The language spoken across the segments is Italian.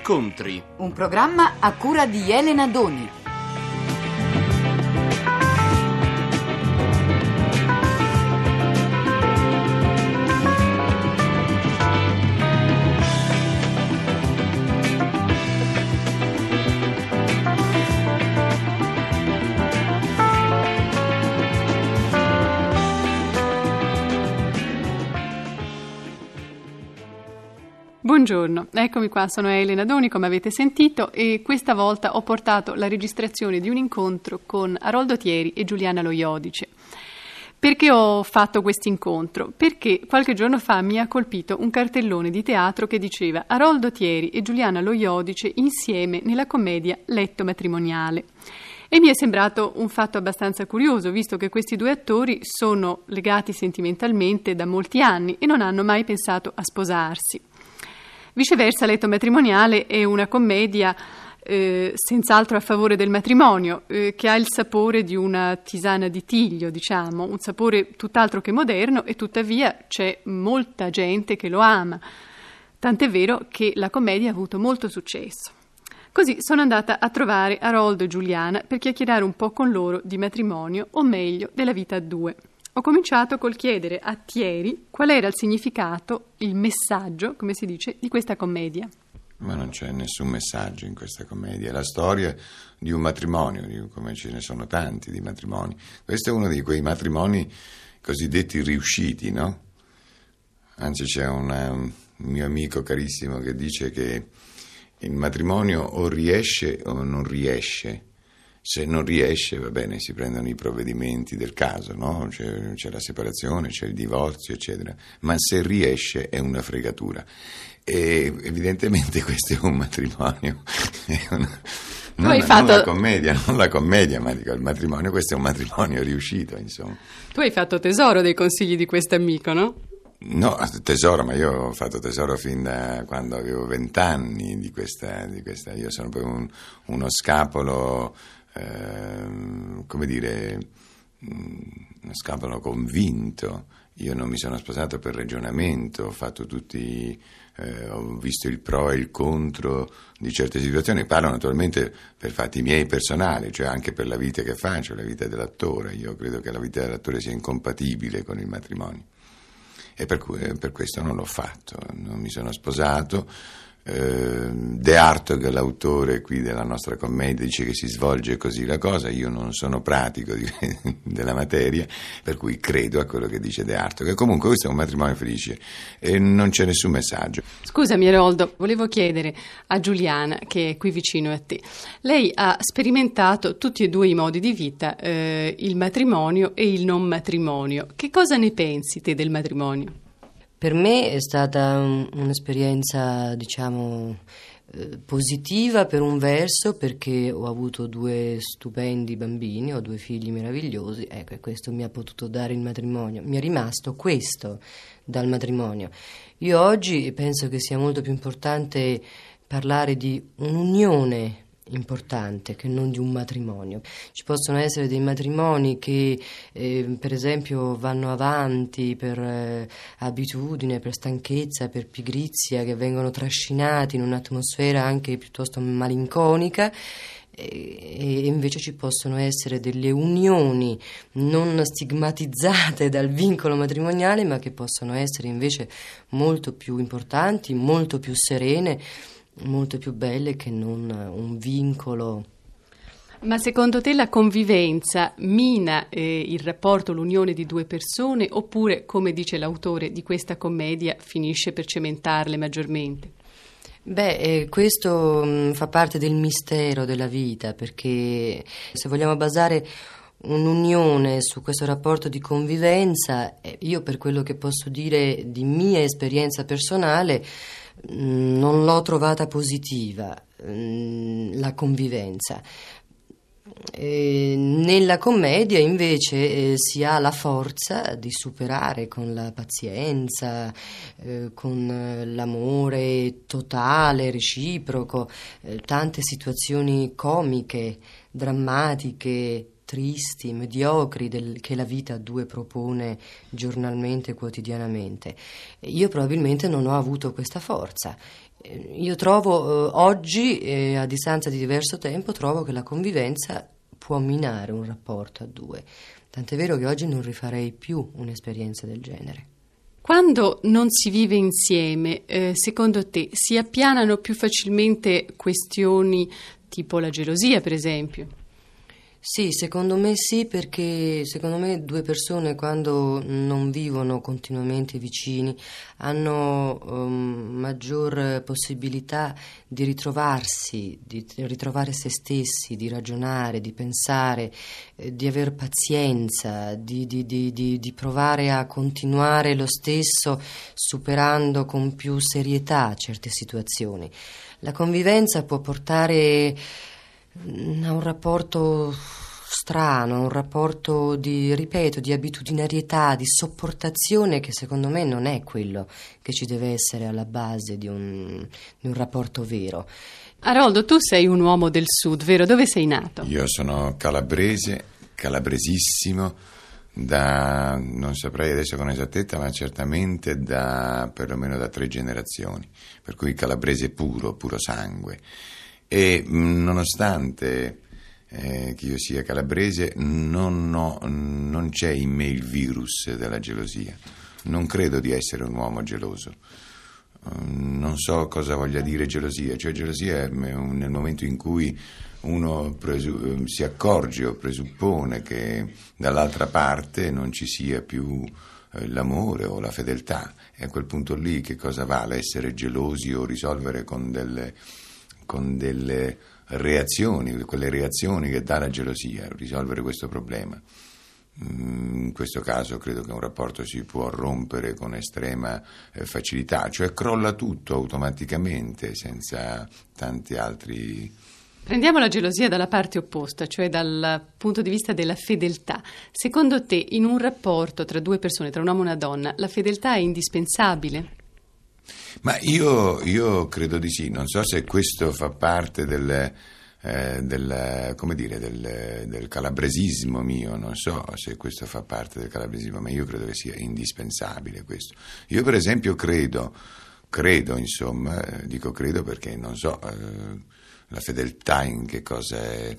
Incontri. Un programma a cura di Elena Doni. Buongiorno, eccomi qua, sono Elena Doni come avete sentito e questa volta ho portato la registrazione di un incontro con Aroldo Thieri e Giuliana Loiodice. Perché ho fatto questo incontro? Perché qualche giorno fa mi ha colpito un cartellone di teatro che diceva Aroldo Thieri e Giuliana Loiodice insieme nella commedia Letto matrimoniale. E mi è sembrato un fatto abbastanza curioso, visto che questi due attori sono legati sentimentalmente da molti anni e non hanno mai pensato a sposarsi. Viceversa, Letto matrimoniale è una commedia eh, senz'altro a favore del matrimonio, eh, che ha il sapore di una tisana di tiglio, diciamo, un sapore tutt'altro che moderno e tuttavia c'è molta gente che lo ama. Tant'è vero che la commedia ha avuto molto successo. Così sono andata a trovare Haroldo e Giuliana per chiacchierare un po' con loro di matrimonio, o meglio, della vita a due. Ho cominciato col chiedere a Thierry qual era il significato, il messaggio, come si dice, di questa commedia. Ma non c'è nessun messaggio in questa commedia, è la storia di un matrimonio, come ce ne sono tanti di matrimoni. Questo è uno di quei matrimoni cosiddetti riusciti, no? Anzi c'è una, un mio amico carissimo che dice che il matrimonio o riesce o non riesce se non riesce, va bene, si prendono i provvedimenti del caso, no? c'è, c'è, la separazione, c'è il divorzio, eccetera. Ma se riesce è una fregatura. E evidentemente questo è un matrimonio. È una, non, non, fatto... la commedia, non la commedia, ma dico il matrimonio, questo è un matrimonio riuscito, insomma. Tu hai fatto tesoro dei consigli di questo amico, no? No, tesoro, ma io ho fatto tesoro fin da quando avevo vent'anni di questa, di questa, Io sono proprio un, uno scapolo Ehm, come dire, mm, uno scapolo convinto. Io non mi sono sposato per ragionamento, ho fatto tutti, eh, ho visto il pro e il contro di certe situazioni. Parlo naturalmente per fatti miei personali, cioè anche per la vita che faccio, la vita dell'attore. Io credo che la vita dell'attore sia incompatibile con il matrimonio e per, per questo non l'ho fatto. Non mi sono sposato eh, De Hartog, l'autore qui della nostra commedia, dice che si svolge così la cosa, io non sono pratico di, della materia, per cui credo a quello che dice De Hartog. Comunque questo è un matrimonio felice e non c'è nessun messaggio. Scusami Eroldo, volevo chiedere a Giuliana, che è qui vicino a te, lei ha sperimentato tutti e due i modi di vita, eh, il matrimonio e il non matrimonio. Che cosa ne pensi te del matrimonio? Per me è stata un, un'esperienza, diciamo, eh, positiva per un verso perché ho avuto due stupendi bambini, ho due figli meravigliosi, ecco, e questo mi ha potuto dare il matrimonio. Mi è rimasto questo dal matrimonio. Io oggi penso che sia molto più importante parlare di un'unione importante che non di un matrimonio. Ci possono essere dei matrimoni che eh, per esempio vanno avanti per eh, abitudine, per stanchezza, per pigrizia, che vengono trascinati in un'atmosfera anche piuttosto malinconica e invece ci possono essere delle unioni non stigmatizzate dal vincolo matrimoniale ma che possono essere invece molto più importanti, molto più serene molto più belle che non un vincolo. Ma secondo te la convivenza mina eh, il rapporto, l'unione di due persone oppure, come dice l'autore di questa commedia, finisce per cementarle maggiormente? Beh, eh, questo mh, mm, fa parte del mistero della vita, perché se vogliamo basare un'unione su questo rapporto di convivenza, eh, io per quello che posso dire di mia esperienza personale, non l'ho trovata positiva mm, la convivenza. E nella commedia invece eh, si ha la forza di superare con la pazienza, eh, con l'amore totale, reciproco, eh, tante situazioni comiche, drammatiche, tristi, mediocri del, che la vita a due propone giornalmente, quotidianamente. Io probabilmente non ho avuto questa forza Eh, io trovo eh, oggi, eh, a distanza di diverso tempo, trovo che la convivenza può minare un rapporto a due. Tant'è vero che oggi non rifarei più un'esperienza del genere. Quando non si vive insieme, eh, secondo te si appianano più facilmente questioni tipo la gelosia, per esempio? Sì, secondo me sì, perché secondo me due persone quando non vivono continuamente vicini hanno um, maggior possibilità di ritrovarsi, di ritrovare se stessi, di ragionare, di pensare, eh, di aver pazienza, di, di, di, di provare a continuare lo stesso superando con più serietà certe situazioni. La convivenza può portare a un rapporto strano, un rapporto di, ripeto, di abitudinarietà, di sopportazione che secondo me non è quello che ci deve essere alla base di un, di un rapporto vero. Aroldo, tu sei un uomo del sud, vero? Dove sei nato? Io sono calabrese, calabresissimo, da, non saprei adesso con esattezza, ma certamente da perlomeno da tre generazioni, per cui calabrese puro, puro sangue e nonostante eh, che io sia calabrese non, ho, non c'è in me il virus della gelosia, non credo di essere un uomo geloso. Mm, non so cosa voglia dire gelosia, cioè gelosia è nel momento in cui uno presu- si accorge o presuppone che dall'altra parte non ci sia più eh, l'amore o la fedeltà. E a quel punto lì che cosa vale essere gelosi o risolvere con delle con delle reazioni, quelle reazioni che dà la gelosia, risolvere questo problema. Mm, in questo caso credo che un rapporto si può rompere con estrema eh, facilità, cioè crolla tutto automaticamente senza tanti altri Prendiamo la gelosia dalla parte opposta, cioè dal punto di vista della fedeltà. Secondo te, in un rapporto tra due persone, tra un uomo e una donna, la fedeltà è indispensabile? Ma io, io, credo di sì, non so se questo fa parte del, eh, del, dire, del, del, calabresismo mio, non so se questo fa parte del calabresismo, ma io credo che sia indispensabile questo. Io per esempio credo, credo insomma, eh, dico credo perché non so eh, la fedeltà in che cosa è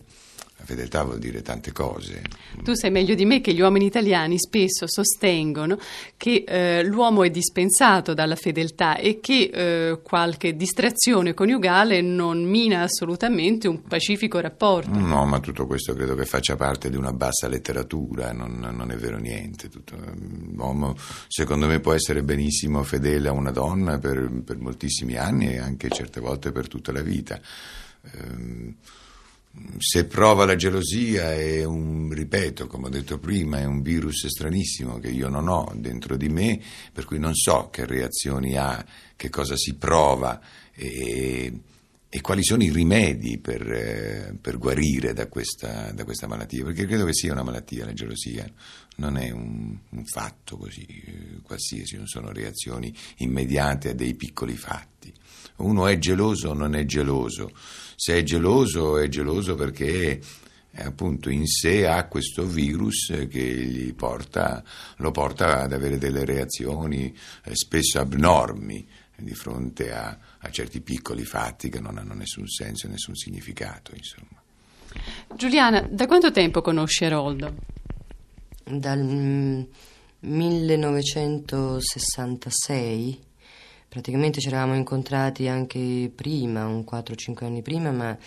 la fedeltà vuol dire tante cose. Tu sai meglio di me che gli uomini italiani spesso sostengono che eh, l'uomo è dispensato dalla fedeltà e che eh, qualche distrazione coniugale non mina assolutamente un pacifico rapporto. No, ma tutto questo credo che faccia parte di una bassa letteratura, non, non è vero niente. Tutto, l'uomo secondo me può essere benissimo fedele a una donna per, per moltissimi anni e anche certe volte per tutta la vita. Se prova la gelosia è un, ripeto, come ho detto prima, è un virus stranissimo che io non ho dentro di me, per cui non so che reazioni ha, che cosa si prova e, e quali sono i rimedi per, eh, per guarire da questa, da questa, malattia, perché credo che sia una malattia la gelosia, non è un, un fatto così eh, qualsiasi, non sono reazioni immediate a dei piccoli fatti. Uno è geloso o non è geloso. Se è geloso, è geloso perché eh, appunto in sé ha questo virus che porta, lo porta ad avere delle reazioni eh, spesso abnormi di fronte a, a, certi piccoli fatti che non hanno nessun senso e nessun significato. Insomma. Giuliana, da quanto tempo conosci Aroldo? Dal 1966 mm, praticamente ci eravamo incontrati anche prima, un 4-5 anni prima, ma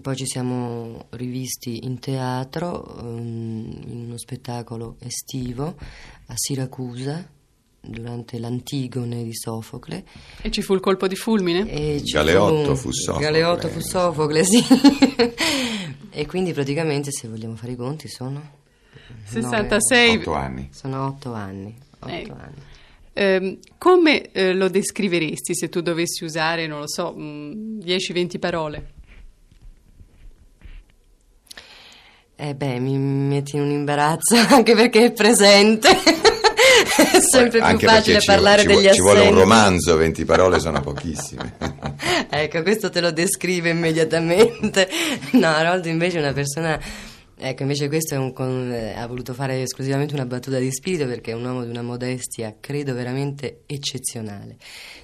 poi ci siamo rivisti in teatro, um, in uno spettacolo estivo a Siracusa durante l'Antigone di Sofocle. E ci fu il colpo di fulmine? E Galeotto fu, fu Sofocle. Galeotto fu Sofocle, sì. e quindi praticamente, se vogliamo fare i conti, sono... 66... 8 anni. Sono 8 anni. 8 eh. anni. Eh, come eh, lo descriveresti se tu dovessi usare, non lo so, 10-20 mm, parole? Eh beh, mi metti in un imbarazzo anche perché è presente. È sempre più facile parlare ci, degli ci assenti. Ci vuole un romanzo, 20 parole sono pochissime. ecco, questo te lo descrive immediatamente. No, Aroldo invece è una persona Ecco, invece questo un, con, eh, ha voluto fare esclusivamente una battuta di spirito perché è un uomo di una modestia, credo, veramente eccezionale,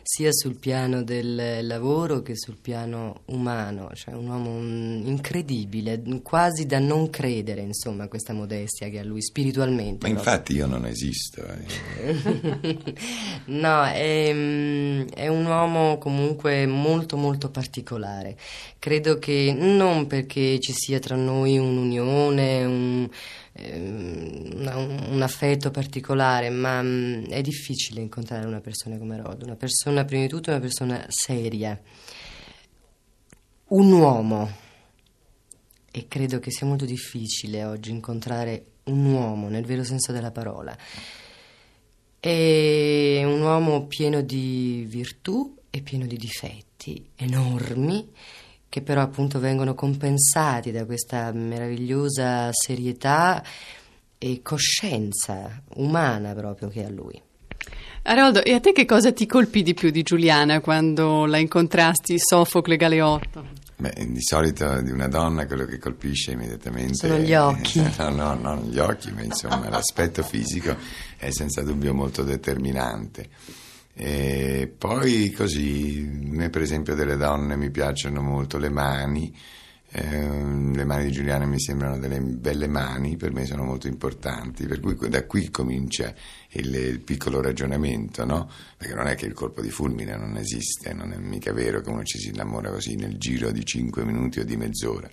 sia sul piano del lavoro che sul piano umano, cioè un uomo um, incredibile, quasi da non credere, insomma, questa modestia che ha lui spiritualmente. Ma infatti io non esisto. Eh. no, è, mm, è un uomo comunque molto molto particolare. Credo che non perché ci sia tra noi un'unione, un, um, un affetto particolare, ma um, è difficile incontrare una persona come Rod, una persona prima di tutto una persona seria, un uomo. E credo che sia molto difficile oggi incontrare un uomo nel vero senso della parola. È un uomo pieno di virtù e pieno di difetti enormi che però appunto vengono compensati da questa meravigliosa serietà e coscienza umana proprio che ha lui. Aroldo, e a te che cosa ti colpì di più di Giuliana quando la incontrasti Sofocle Galeotto? Beh, di solito di una donna quello che colpisce immediatamente sono gli occhi. no, no, non gli occhi, ma insomma l'aspetto fisico è senza dubbio molto determinante. E poi così, a me per esempio delle donne mi piacciono molto le mani, eh, le mani di Giuliana mi sembrano delle belle mani, per me sono molto importanti, per cui da qui comincia il, il, piccolo ragionamento, no? Perché non è che il colpo di fulmine non esiste, non è mica vero che uno ci si innamora così nel giro di cinque minuti o di mezz'ora.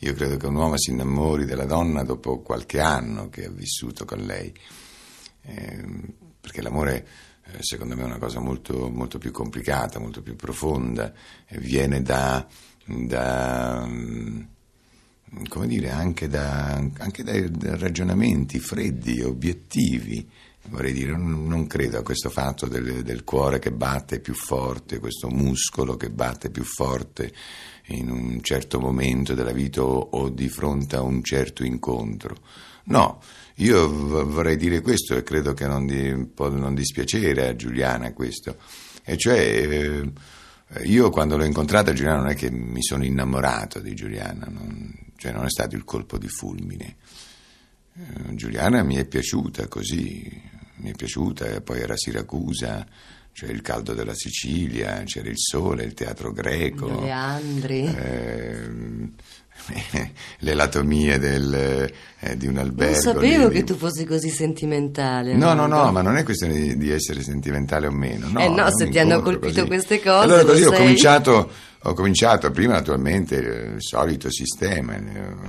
Io credo che un uomo si innamori della donna dopo qualche anno che ha vissuto con lei, eh, perché l'amore secondo me è una cosa molto, molto più complicata, molto più profonda, viene da, da mm, come dire, anche, da, anche dai, ragionamenti freddi, obiettivi. Vorrei dire, non credo a questo fatto del, del, cuore che batte più forte, questo muscolo che batte più forte in un certo momento della vita o, o di fronte a un certo incontro. No, io vorrei dire questo e credo che non, di, può non dispiacere a Giuliana questo, e cioè eh, io quando l'ho incontrata Giuliana non è che mi sono innamorato di Giuliana, non, cioè non è stato il colpo di fulmine. Eh, Giuliana mi è piaciuta così, mi è piaciuta, poi era Siracusa, c'era il caldo della Sicilia, c'era il sole, il teatro greco. Leandri. Eh, le latomie del, eh, di un albergo. Non sapevo lì, che tu fossi così sentimentale. No, no, no, ma non è questione di, di essere sentimentale o meno. No, eh no, se ti hanno colpito così. queste cose. Allora così ho cominciato, ho cominciato, prima naturalmente il solito sistema.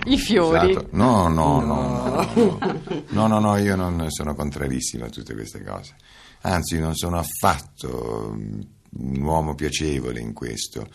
I fiori. Usato. No, no, no, no, no, no, no, io non sono contrarissimo a tutte queste cose. Anzi, non sono affatto un uomo piacevole in questo,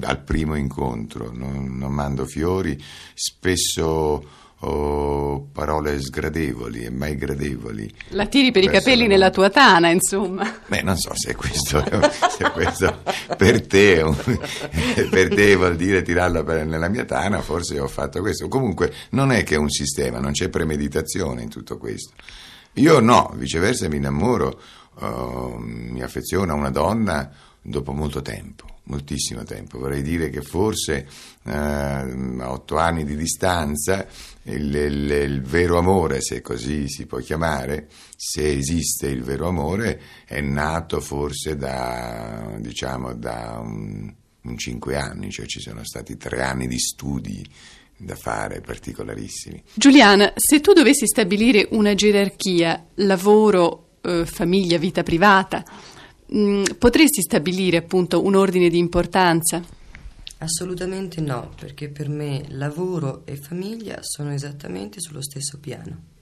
al primo incontro, non, non mando fiori, spesso ho parole sgradevoli e mai gradevoli. La tiri per i capelli non... nella tua tana, insomma. Beh, non so se questo, se questo per, te, per te vuol dire tirarla nella mia tana, forse ho fatto questo. Comunque non è che è un sistema, non c'è premeditazione in tutto questo. Io no, viceversa mi innamoro uh, mi affeziono a una donna dopo molto tempo, moltissimo tempo. Vorrei dire che forse uh, a otto anni di distanza il, il, il, vero amore, se così si può chiamare, se esiste il vero amore, è nato forse da, diciamo, da un, un cinque anni, cioè ci sono stati tre anni di studi da fare particolarissimi. Giuliana, se tu dovessi stabilire una gerarchia lavoro eh, famiglia, vita privata. Mm, potresti stabilire appunto un ordine di importanza? Assolutamente no, perché per me lavoro e famiglia sono esattamente sullo stesso piano.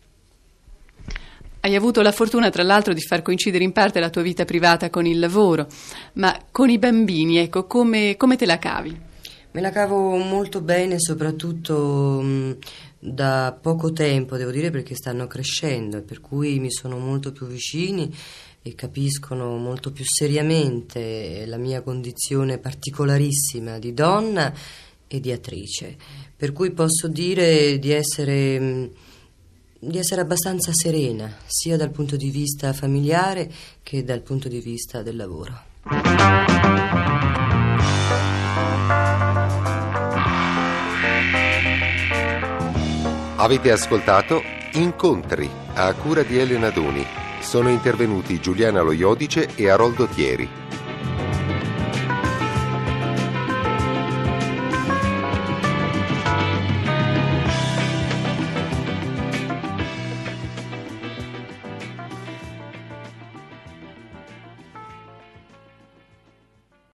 Hai avuto la fortuna, tra l'altro, di far coincidere in parte la tua vita privata con il lavoro, ma con i bambini, ecco, come, come te la cavi? Me la cavo molto bene, soprattutto mh, mm, da poco tempo, devo dire, perché stanno crescendo e per cui mi sono molto più vicini e capiscono molto più seriamente la mia condizione particolarissima di donna e di attrice. Per cui posso dire di essere, mm, di essere abbastanza serena, sia dal punto di vista familiare che dal punto di vista del lavoro. Avete ascoltato Incontri a cura di Elena Doni. Sono intervenuti Giuliana Loiodice e Aroldo Thieri.